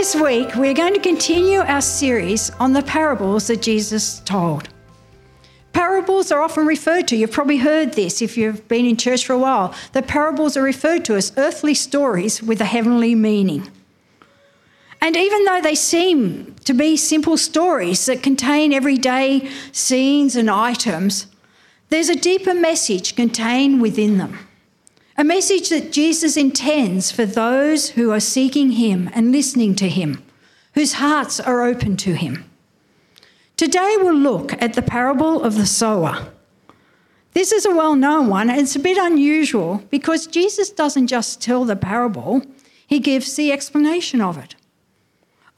This week, we're going to continue our series on the parables that Jesus told. Parables are often referred to, you've probably heard this if you've been in church for a while. The parables are referred to as earthly stories with a heavenly meaning. And even though they seem to be simple stories that contain everyday scenes and items, there's a deeper message contained within them. A message that Jesus intends for those who are seeking Him and listening to Him, whose hearts are open to Him. Today we'll look at the parable of the sower. This is a well known one and it's a bit unusual because Jesus doesn't just tell the parable, He gives the explanation of it.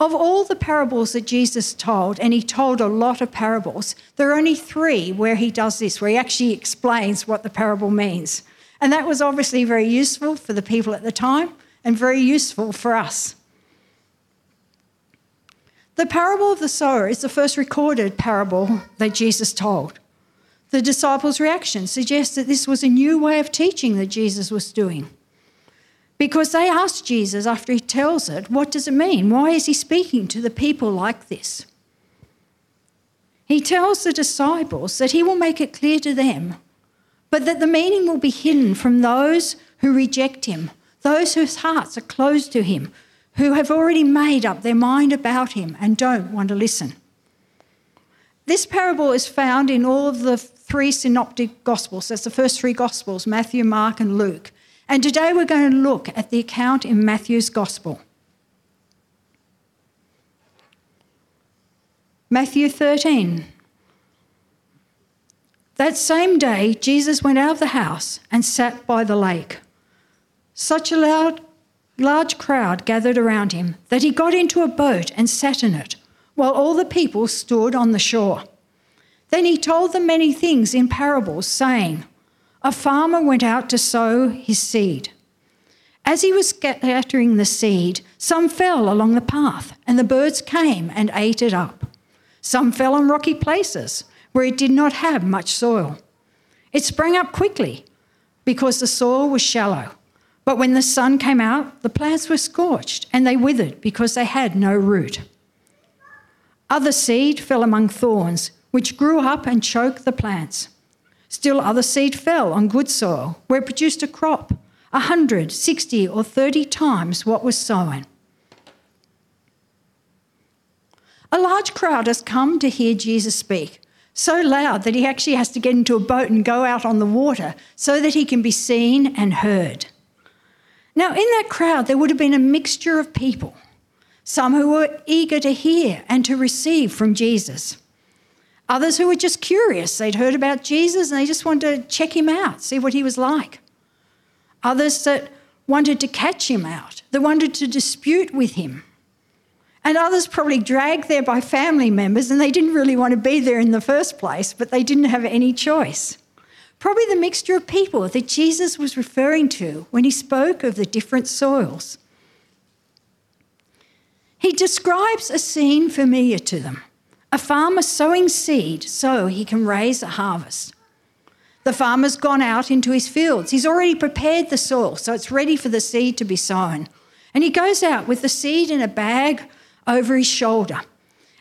Of all the parables that Jesus told, and he told a lot of parables, there are only three where he does this, where he actually explains what the parable means. And that was obviously very useful for the people at the time and very useful for us. The parable of the sower is the first recorded parable that Jesus told. The disciples' reaction suggests that this was a new way of teaching that Jesus was doing. Because they asked Jesus after he tells it, what does it mean? Why is he speaking to the people like this? He tells the disciples that he will make it clear to them but that the meaning will be hidden from those who reject him, those whose hearts are closed to him, who have already made up their mind about him and don't want to listen. This parable is found in all of the three synoptic gospels. That's the first three gospels Matthew, Mark, and Luke. And today we're going to look at the account in Matthew's gospel. Matthew 13, that same day, Jesus went out of the house and sat by the lake. Such a loud, large crowd gathered around him that he got into a boat and sat in it, while all the people stood on the shore. Then he told them many things in parables, saying, A farmer went out to sow his seed. As he was scattering the seed, some fell along the path, and the birds came and ate it up. Some fell on rocky places where it did not have much soil. It sprang up quickly because the soil was shallow. But when the sun came out, the plants were scorched and they withered because they had no root. Other seed fell among thorns, which grew up and choked the plants. Still, other seed fell on good soil, where it produced a crop, a hundred, sixty, or thirty times what was sown. A large crowd has come to hear Jesus speak, so loud that he actually has to get into a boat and go out on the water so that he can be seen and heard. Now, in that crowd, there would have been a mixture of people, some who were eager to hear and to receive from Jesus, others who were just curious. They'd heard about Jesus and they just wanted to check him out, see what he was like. Others that wanted to catch him out, that wanted to dispute with him and others probably dragged there by family members and they didn't really want to be there in the first place, but they didn't have any choice. Probably the mixture of people that Jesus was referring to when he spoke of the different soils. He describes a scene familiar to them a farmer sowing seed so he can raise a harvest. The farmer's gone out into his fields. He's already prepared the soil so it's ready for the seed to be sown. And he goes out with the seed in a bag over his shoulder.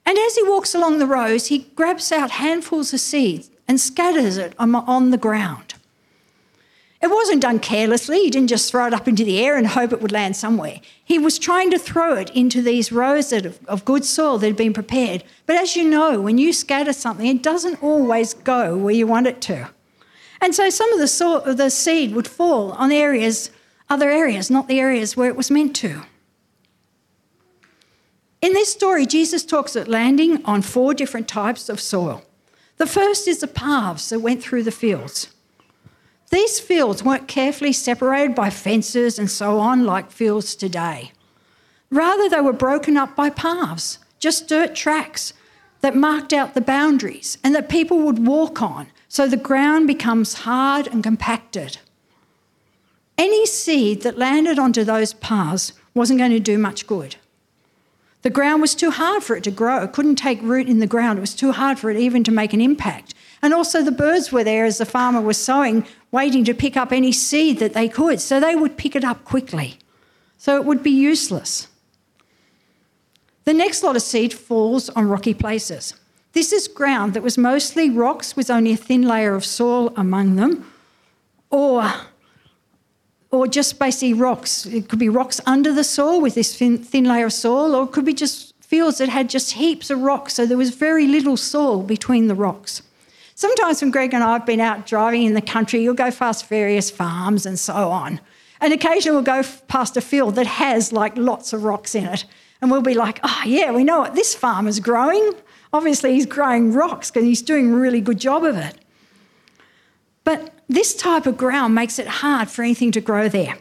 And as he walks along the rows, he grabs out handfuls of seeds and scatters it on the ground. It wasn't done carelessly. He didn't just throw it up into the air and hope it would land somewhere. He was trying to throw it into these rows of good soil that had been prepared. But as you know, when you scatter something, it doesn't always go where you want it to. And so some of the, the seed would fall on areas, other areas, not the areas where it was meant to. In this story, Jesus talks at landing on four different types of soil. The first is the paths that went through the fields. These fields weren't carefully separated by fences and so on like fields today. Rather, they were broken up by paths, just dirt tracks that marked out the boundaries and that people would walk on, so the ground becomes hard and compacted. Any seed that landed onto those paths wasn't going to do much good. The ground was too hard for it to grow. It couldn't take root in the ground. It was too hard for it even to make an impact. And also, the birds were there as the farmer was sowing, waiting to pick up any seed that they could. So they would pick it up quickly. So it would be useless. The next lot of seed falls on rocky places. This is ground that was mostly rocks with only a thin layer of soil among them, or, or just basically rocks. It could be rocks under the soil with this thin, thin layer of soil, or it could be just fields that had just heaps of rocks, so there was very little soil between the rocks. Sometimes when Greg and I have been out driving in the country, you'll go past various farms and so on. And occasionally we'll go past a field that has like lots of rocks in it. And we'll be like, oh, yeah, we know what this farmer's growing. Obviously, he's growing rocks because he's doing a really good job of it. But this type of ground makes it hard for anything to grow there.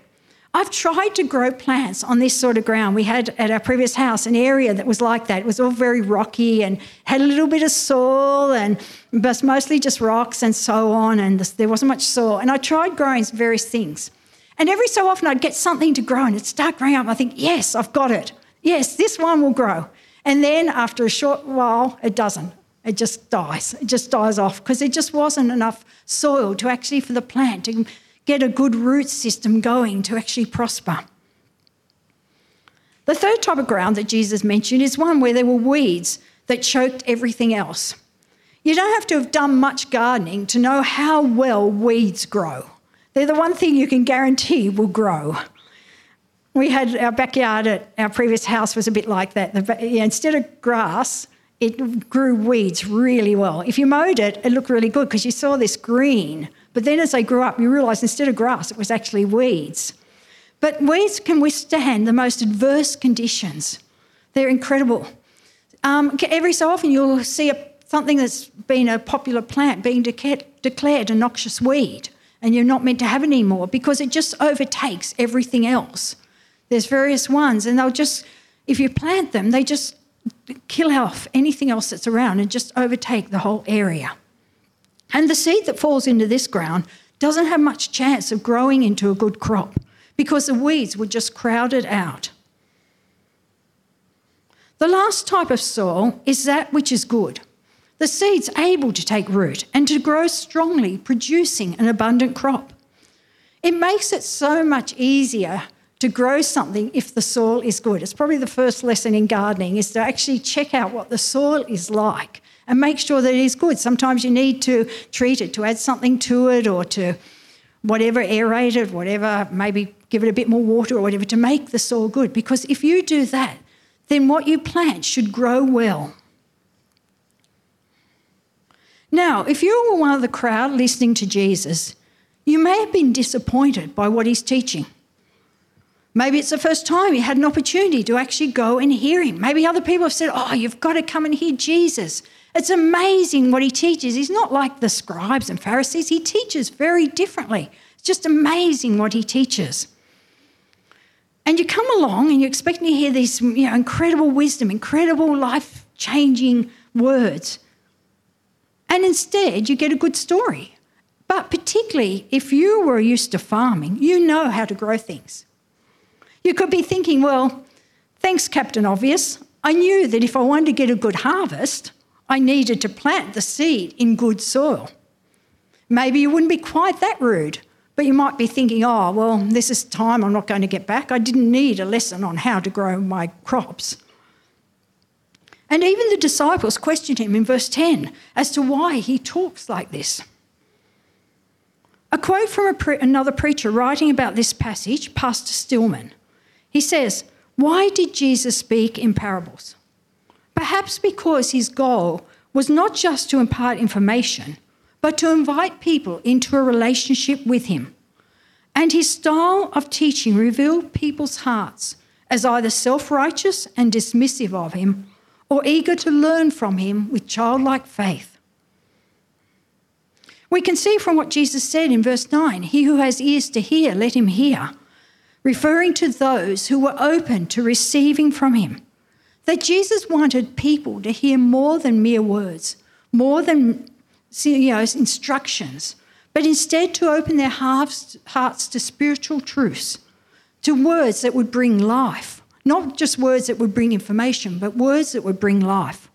I've tried to grow plants on this sort of ground. We had at our previous house an area that was like that. It was all very rocky and had a little bit of soil and but mostly just rocks and so on. And there wasn't much soil. And I tried growing various things. And every so often I'd get something to grow and it'd start growing up. I think, yes, I've got it. Yes, this one will grow. And then after a short while, it doesn't. It just dies. It just dies off because there just wasn't enough soil to actually for the plant to get a good root system going to actually prosper. The third type of ground that Jesus mentioned is one where there were weeds that choked everything else. You don't have to have done much gardening to know how well weeds grow. They're the one thing you can guarantee will grow. We had our backyard at our previous house was a bit like that. Instead of grass, it grew weeds really well. If you mowed it, it looked really good because you saw this green. But then as they grew up, you realised instead of grass, it was actually weeds. But weeds can withstand the most adverse conditions. They're incredible. Um, every so often, you'll see a, something that's been a popular plant being de- declared a noxious weed, and you're not meant to have it anymore because it just overtakes everything else. There's various ones, and they'll just, if you plant them, they just kill off anything else that's around and just overtake the whole area. And the seed that falls into this ground doesn't have much chance of growing into a good crop because the weeds would just crowd it out. The last type of soil is that which is good. The seed's able to take root and to grow strongly, producing an abundant crop. It makes it so much easier to grow something if the soil is good. It's probably the first lesson in gardening is to actually check out what the soil is like and make sure that it is good. Sometimes you need to treat it, to add something to it or to whatever, aerate it, whatever, maybe give it a bit more water or whatever to make the soil good. Because if you do that, then what you plant should grow well. Now, if you were one of the crowd listening to Jesus, you may have been disappointed by what he's teaching. Maybe it's the first time you had an opportunity to actually go and hear him. Maybe other people have said, Oh, you've got to come and hear Jesus. It's amazing what he teaches. He's not like the scribes and Pharisees, he teaches very differently. It's just amazing what he teaches. And you come along and you're expecting to hear these you know, incredible wisdom, incredible life changing words. And instead, you get a good story. But particularly if you were used to farming, you know how to grow things. You could be thinking, well, thanks, Captain Obvious. I knew that if I wanted to get a good harvest, I needed to plant the seed in good soil. Maybe you wouldn't be quite that rude, but you might be thinking, oh, well, this is time I'm not going to get back. I didn't need a lesson on how to grow my crops. And even the disciples questioned him in verse 10 as to why he talks like this. A quote from a pre- another preacher writing about this passage, Pastor Stillman. He says, Why did Jesus speak in parables? Perhaps because his goal was not just to impart information, but to invite people into a relationship with him. And his style of teaching revealed people's hearts as either self righteous and dismissive of him, or eager to learn from him with childlike faith. We can see from what Jesus said in verse 9 He who has ears to hear, let him hear referring to those who were open to receiving from him. That Jesus wanted people to hear more than mere words, more than you know, instructions, but instead to open their hearts, hearts to spiritual truths, to words that would bring life, not just words that would bring information, but words that would bring life.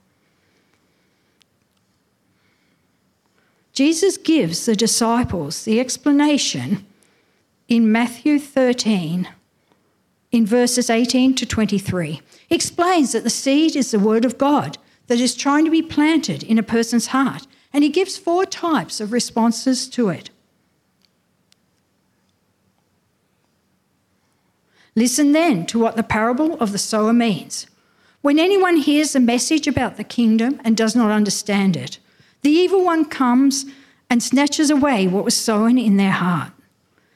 Jesus gives the disciples the explanation in Matthew 13 in verses 18 to 23. He explains that the seed is the word of God that is trying to be planted in a person's heart, and he gives four types of responses to it. Listen then to what the parable of the sower means. When anyone hears a message about the kingdom and does not understand it, the evil one comes and snatches away what was sown in their heart.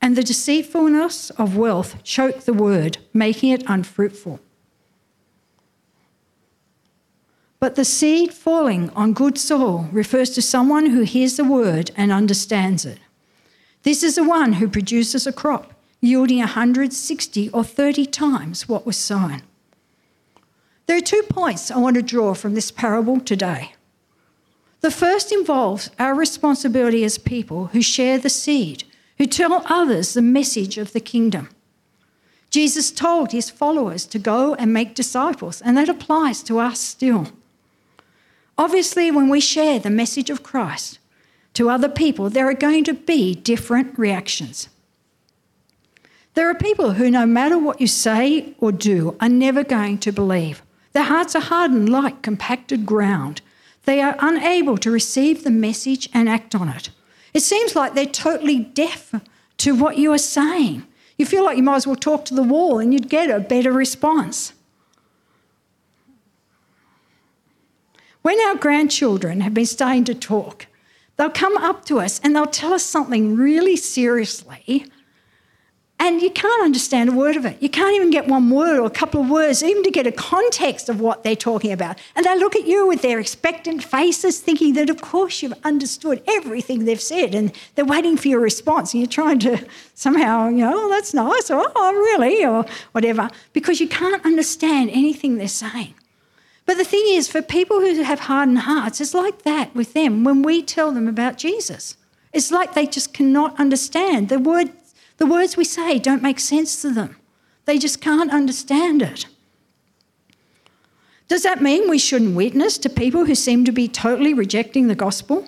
and the deceitfulness of wealth choke the word, making it unfruitful. But the seed falling on good soil refers to someone who hears the word and understands it. This is the one who produces a crop yielding 160 or 30 times what was sown. There are two points I want to draw from this parable today. The first involves our responsibility as people who share the seed who tell others the message of the kingdom. Jesus told his followers to go and make disciples, and that applies to us still. Obviously, when we share the message of Christ to other people, there are going to be different reactions. There are people who, no matter what you say or do, are never going to believe. Their hearts are hardened like compacted ground. They are unable to receive the message and act on it. It seems like they're totally deaf to what you are saying. You feel like you might as well talk to the wall and you'd get a better response. When our grandchildren have been starting to talk, they'll come up to us and they'll tell us something really seriously and you can't understand a word of it. You can't even get one word or a couple of words, even to get a context of what they're talking about. And they look at you with their expectant faces, thinking that, of course, you've understood everything they've said, and they're waiting for your response. And you're trying to somehow, you know, oh, that's nice, or oh, really, or whatever, because you can't understand anything they're saying. But the thing is, for people who have hardened hearts, it's like that with them when we tell them about Jesus. It's like they just cannot understand. The word the words we say don't make sense to them, they just can't understand it. Does that mean we shouldn't witness to people who seem to be totally rejecting the gospel?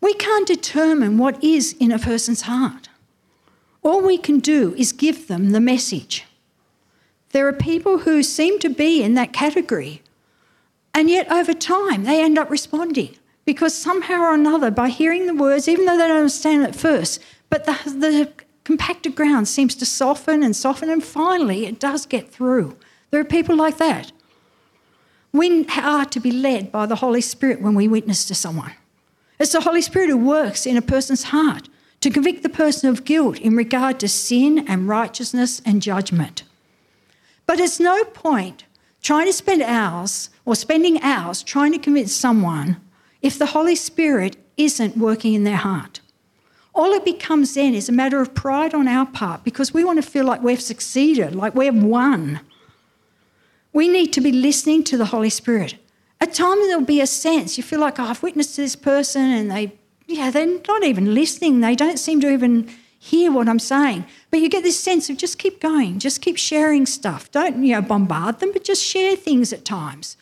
We can't determine what is in a person's heart. All we can do is give them the message. There are people who seem to be in that category, and yet over time they end up responding because somehow or another, by hearing the words, even though they don't understand at first, but the, the compacted ground seems to soften and soften, and finally it does get through. There are people like that. We are to be led by the Holy Spirit when we witness to someone. It's the Holy Spirit who works in a person's heart to convict the person of guilt in regard to sin and righteousness and judgment. But it's no point trying to spend hours or spending hours trying to convince someone if the Holy Spirit isn't working in their heart. All it becomes then is a matter of pride on our part because we want to feel like we've succeeded, like we've won. We need to be listening to the Holy Spirit. At times there'll be a sense you feel like, oh, I've witnessed to this person and they, yeah, they're not even listening. They don't seem to even hear what I'm saying. But you get this sense of just keep going, just keep sharing stuff. Don't, you know, bombard them, but just share things at times.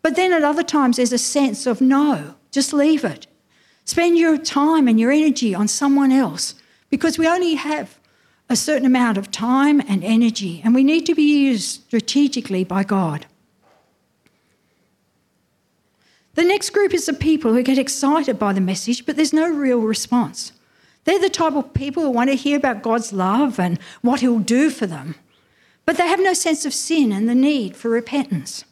But then at other times there's a sense of no, just leave it. Spend your time and your energy on someone else because we only have a certain amount of time and energy, and we need to be used strategically by God. The next group is the people who get excited by the message, but there's no real response. They're the type of people who want to hear about God's love and what He'll do for them, but they have no sense of sin and the need for repentance.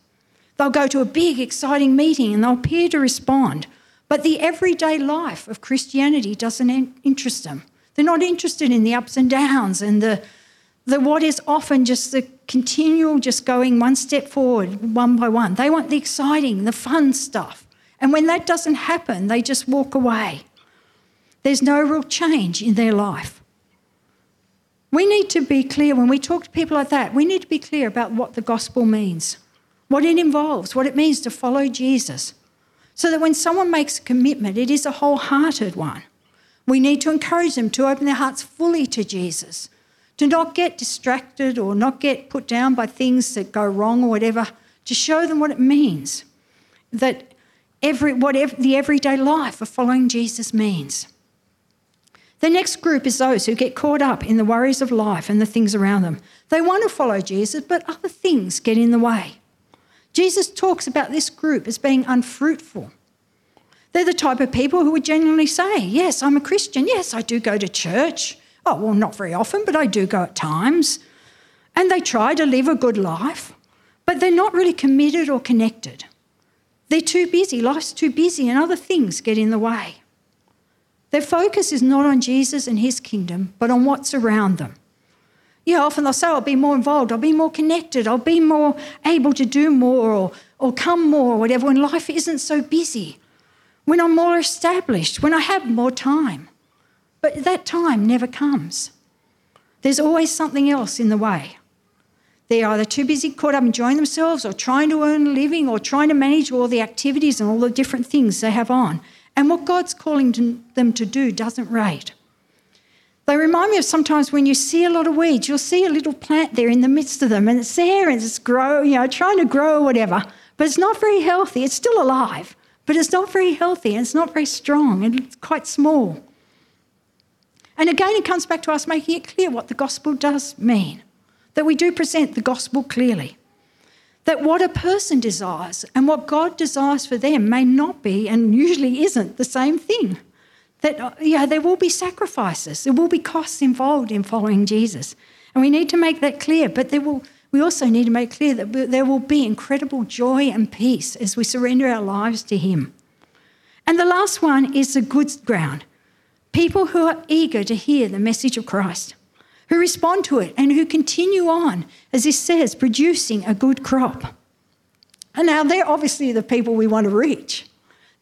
They'll go to a big, exciting meeting and they'll appear to respond, but the everyday life of Christianity doesn't interest them. They're not interested in the ups and downs and the, the what is often just the continual just going one step forward, one by one. They want the exciting, the fun stuff. And when that doesn't happen, they just walk away. There's no real change in their life. We need to be clear when we talk to people like that, we need to be clear about what the gospel means. what it involves, what it means to follow Jesus, so that when someone makes a commitment, it is a wholehearted one. We need to encourage them to open their hearts fully to Jesus, to not get distracted or not get put down by things that go wrong or whatever, to show them what it means that every, whatever the everyday life of following Jesus means. The next group is those who get caught up in the worries of life and the things around them. They want to follow Jesus, but other things get in the way. Jesus talks about this group as being unfruitful. They're the type of people who would genuinely say, Yes, I'm a Christian. Yes, I do go to church. Oh, well, not very often, but I do go at times. And they try to live a good life, but they're not really committed or connected. They're too busy. Life's too busy, and other things get in the way. Their focus is not on Jesus and his kingdom, but on what's around them. Yeah, often they'll say, I'll be more involved, I'll be more connected, I'll be more able to do more or, or come more or whatever when life isn't so busy, when I'm more established, when I have more time. But that time never comes. There's always something else in the way. They're either too busy, caught up enjoying themselves, or trying to earn a living, or trying to manage all the activities and all the different things they have on. And what God's calling them to do doesn't rate. They remind me of sometimes when you see a lot of weeds, you'll see a little plant there in the midst of them, and it's there and it's grow, you know, trying to grow or whatever, but it's not very healthy. It's still alive, but it's not very healthy and it's not very strong and it's quite small. And again, it comes back to us making it clear what the gospel does mean that we do present the gospel clearly. That what a person desires and what God desires for them may not be and usually isn't the same thing that uh, yeah, there will be sacrifices, there will be costs involved in following Jesus. And we need to make that clear, but there will, we also need to make clear that there will be incredible joy and peace as we surrender our lives to Him. And the last one is the good ground people who are eager to hear the message of Christ, who respond to it, and who continue on, as this says, producing a good crop. And now they're obviously the people we want to reach.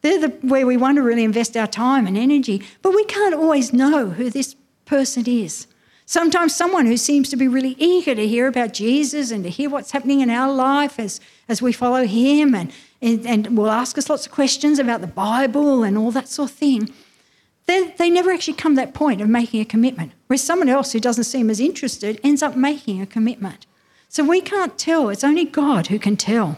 They're the, where we want to really invest our time and energy, but we can't always know who this person is. Sometimes someone who seems to be really eager to hear about Jesus and to hear what's happening in our life as, as we follow him and, and, and will ask us lots of questions about the Bible and all that sort of thing. They, they never actually come to that point of making a commitment, whereas someone else who doesn't seem as interested ends up making a commitment. So we can't tell, it's only God who can tell.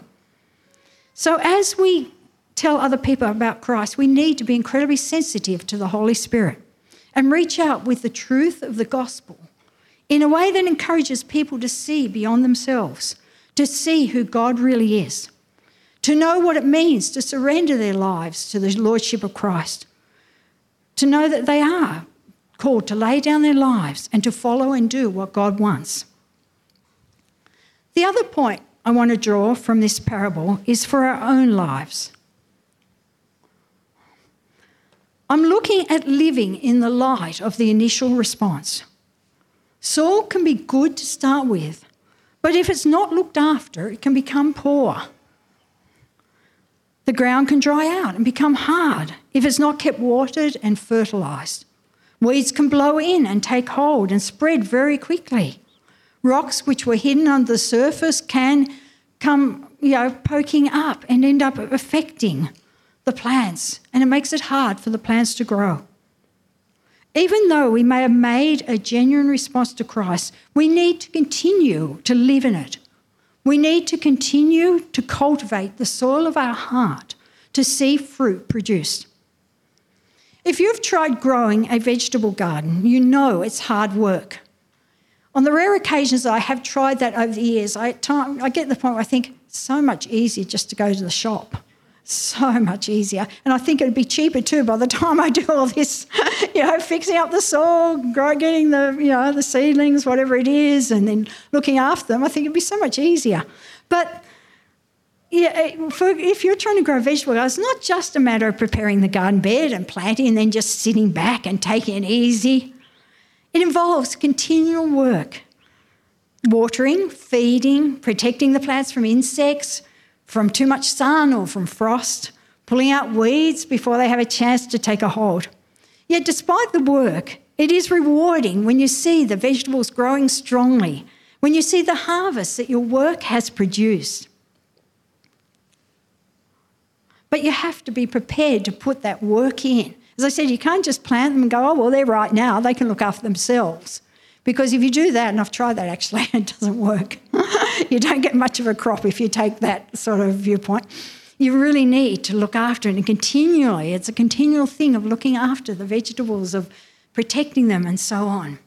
So as we tell other people about Christ, we need to be incredibly sensitive to the Holy Spirit and reach out with the truth of the gospel in a way that encourages people to see beyond themselves, to see who God really is, to know what it means to surrender their lives to the Lordship of Christ, to know that they are called to lay down their lives and to follow and do what God wants. The other point I want to draw from this parable is for our own lives. I'm looking at living in the light of the initial response. Soil can be good to start with, but if it's not looked after, it can become poor. The ground can dry out and become hard if it's not kept watered and fertilised. Weeds can blow in and take hold and spread very quickly. Rocks which were hidden under the surface can come, you know, poking up and end up affecting the plants, and it makes it hard for the plants to grow. Even though we may have made a genuine response to Christ, we need to continue to live in it. We need to continue to cultivate the soil of our heart to see fruit produced. If you've tried growing a vegetable garden, you know it's hard work. On the rare occasions I have tried that over the years, I, time, I get to the point where I think it's so much easier just to go to the shop so much easier. And I think it'd be cheaper too by the time I do all this, you know, fixing up the soil, getting the, you know, the seedlings, whatever it is, and then looking after them. I think it'd be so much easier. But yeah, eh, for, if you're trying to grow vegetables, it's not just a matter of preparing the garden bed and planting and then just sitting back and taking it easy. It involves continual work watering, feeding, protecting the plants from insects, from too much sun or from frost, pulling out weeds before they have a chance to take a hold. Yet, despite the work, it is rewarding when you see the vegetables growing strongly, when you see the harvest that your work has produced. But you have to be prepared to put that work in. As I said, you can't just plant them and go, oh, well, they're right now, they can look after themselves. Because if you do that, and I've tried that actually, it doesn't work. you don't get much of a crop if you take that sort of viewpoint. You really need to look after it and continually, it's a continual thing of looking after the vegetables, of protecting them, and so on.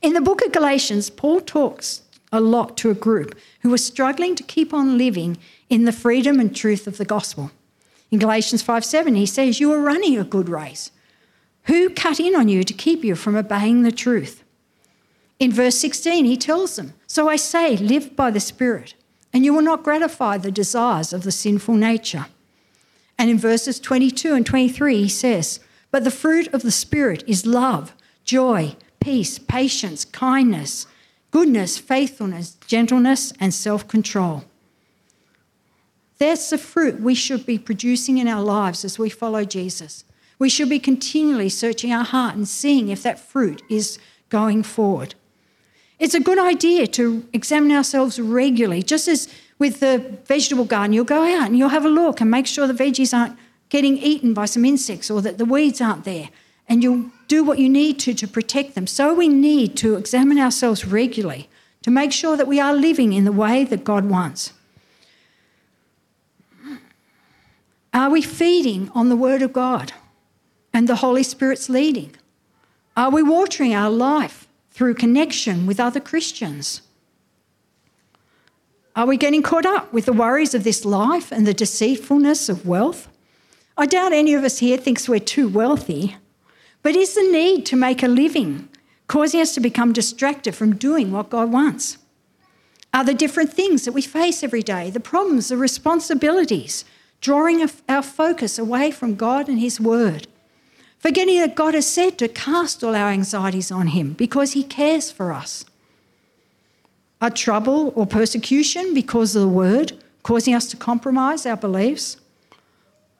In the book of Galatians, Paul talks a lot to a group who were struggling to keep on living in the freedom and truth of the gospel. In Galatians 5 7, he says, You are running a good race. Who cut in on you to keep you from obeying the truth? In verse 16, he tells them, So I say, live by the Spirit, and you will not gratify the desires of the sinful nature. And in verses 22 and 23, he says, But the fruit of the Spirit is love, joy, peace, patience, kindness, goodness, faithfulness, gentleness, and self control. That's the fruit we should be producing in our lives as we follow Jesus. We should be continually searching our heart and seeing if that fruit is going forward. It's a good idea to examine ourselves regularly, just as with the vegetable garden, you'll go out and you'll have a look and make sure the veggies aren't getting eaten by some insects or that the weeds aren't there. And you'll do what you need to to protect them. So we need to examine ourselves regularly to make sure that we are living in the way that God wants. Are we feeding on the Word of God and the Holy Spirit's leading? Are we watering our life through connection with other Christians? Are we getting caught up with the worries of this life and the deceitfulness of wealth? I doubt any of us here thinks we're too wealthy, but is the need to make a living causing us to become distracted from doing what God wants? Are the different things that we face every day, the problems, the responsibilities, drawing our focus away from God and His Word? Forgetting that God has said to cast all our anxieties on Him because He cares for us. Are trouble or persecution because of the Word causing us to compromise our beliefs?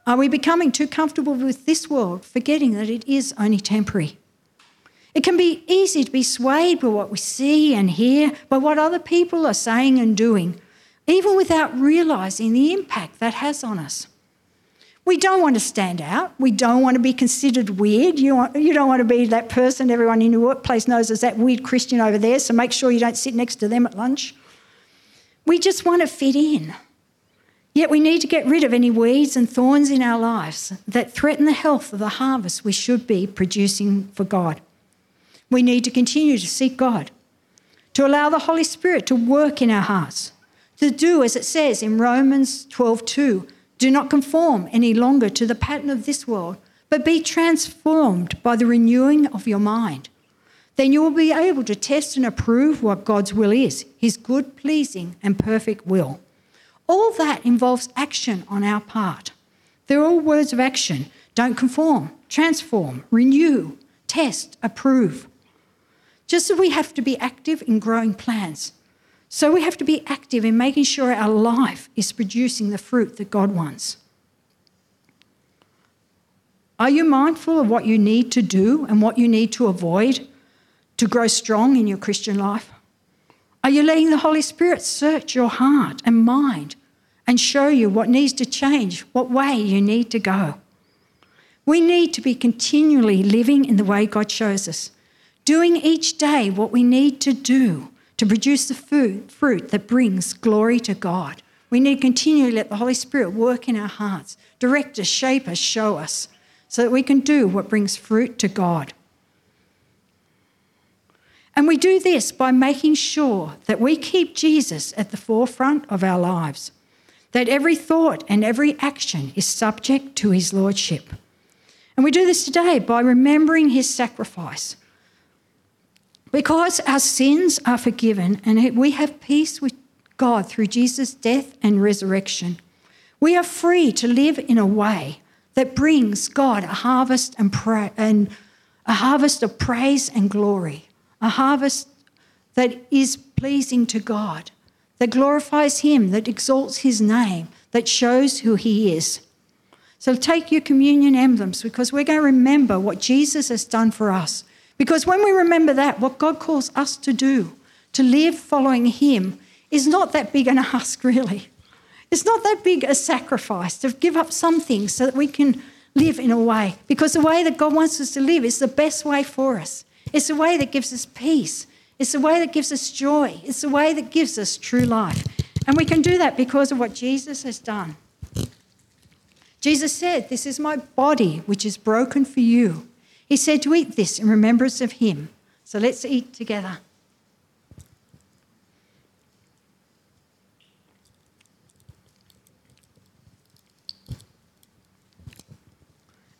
Are we becoming too comfortable with this world, forgetting that it is only temporary? It can be easy to be swayed by what we see and hear, by what other people are saying and doing, even without realising the impact that has on us. We don't want to stand out. We don't want to be considered weird. You, want, you don't want to be that person everyone in your workplace knows as that weird Christian over there, so make sure you don't sit next to them at lunch. We just want to fit in. Yet we need to get rid of any weeds and thorns in our lives that threaten the health of the harvest we should be producing for God. We need to continue to seek God, to allow the Holy Spirit to work in our hearts, to do as it says in Romans 12:2 do not conform any longer to the pattern of this world, but be transformed by the renewing of your mind. Then you will be able to test and approve what God's will is, his good, pleasing, and perfect will. All that involves action on our part. They're all words of action. Don't conform, transform, renew, test, approve. Just as we have to be active in growing plants, so we have to be active in making sure our life is producing the fruit that God wants. Are you mindful of what you need to do and what you need to avoid to grow strong in your Christian life? Are you letting the Holy Spirit search your heart and mind and show you what needs to change, what way you need to go? We need to be continually living in the way God shows us, doing each day what we need to do to produce the food, fruit that brings glory to God. We need to continually let the Holy Spirit work in our hearts, direct us, shape us, show us, so that we can do what brings fruit to God. And we do this by making sure that we keep Jesus at the forefront of our lives, that every thought and every action is subject to his lordship. And we do this today by remembering his sacrifice because our sins are forgiven and we have peace with God through Jesus' death and resurrection, we are free to live in a way that brings God a harvest and, pra- and a harvest of praise and glory, a harvest that is pleasing to God, that glorifies Him, that exalts His name, that shows who He is. So take your communion emblems because we're going to remember what Jesus has done for us because when we remember that, what God calls us to do, to live following Him, is not that big an ask, really. It's not that big a sacrifice to give up some things so that we can live in a way. Because the way that God wants us to live is the best way for us. It's the way that gives us peace. It's the way that gives us joy. It's the way that gives us true life. And we can do that because of what Jesus has done. Jesus said, This is my body, which is broken for you. He said to eat this in remembrance of him. So let's eat together.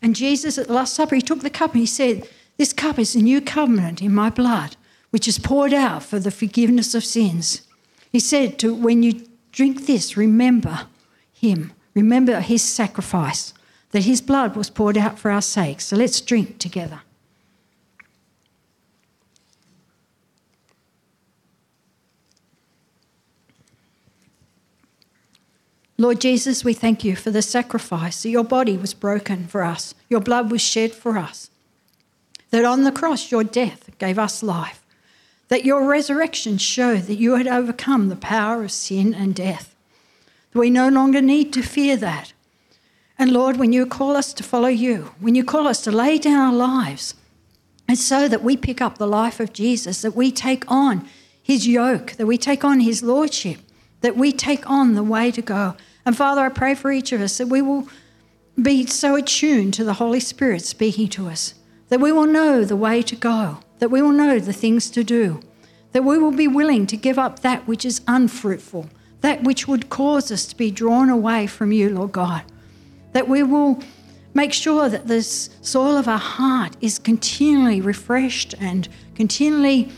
And Jesus at the Last Supper, he took the cup and he said, This cup is a new covenant in my blood, which is poured out for the forgiveness of sins. He said to when you drink this, remember him. Remember his sacrifice, that his blood was poured out for our sake. So let's drink together. Lord Jesus, we thank you for the sacrifice that your body was broken for us, your blood was shed for us, that on the cross your death gave us life, that your resurrection showed that you had overcome the power of sin and death. That we no longer need to fear that. And Lord, when you call us to follow you, when you call us to lay down our lives, it's so that we pick up the life of Jesus, that we take on his yoke, that we take on his lordship, that we take on the way to go. And Father, I pray for each of us that we will be so attuned to the Holy Spirit speaking to us, that we will know the way to go, that we will know the things to do, that we will be willing to give up that which is unfruitful, that which would cause us to be drawn away from you, Lord God, that we will make sure that the soil of our heart is continually refreshed and continually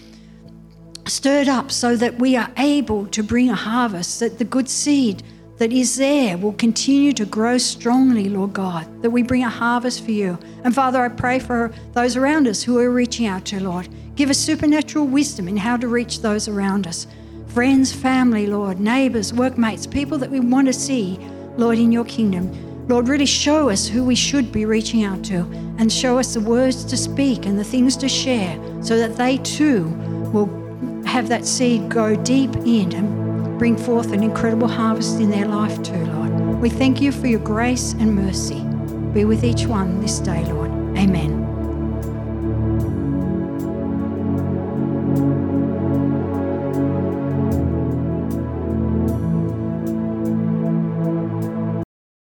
stirred up so that we are able to bring a harvest, that the good seed that is there will continue to grow strongly, Lord God, that we bring a harvest for you. And Father, I pray for those around us who are reaching out to, Lord. Give us supernatural wisdom in how to reach those around us friends, family, Lord, neighbors, workmates, people that we want to see, Lord, in your kingdom. Lord, really show us who we should be reaching out to and show us the words to speak and the things to share so that they too will have that seed go deep in and bring forth an incredible harvest in their life too, Lord. We thank you for your grace and mercy. Be with each one this day, Lord. Amen.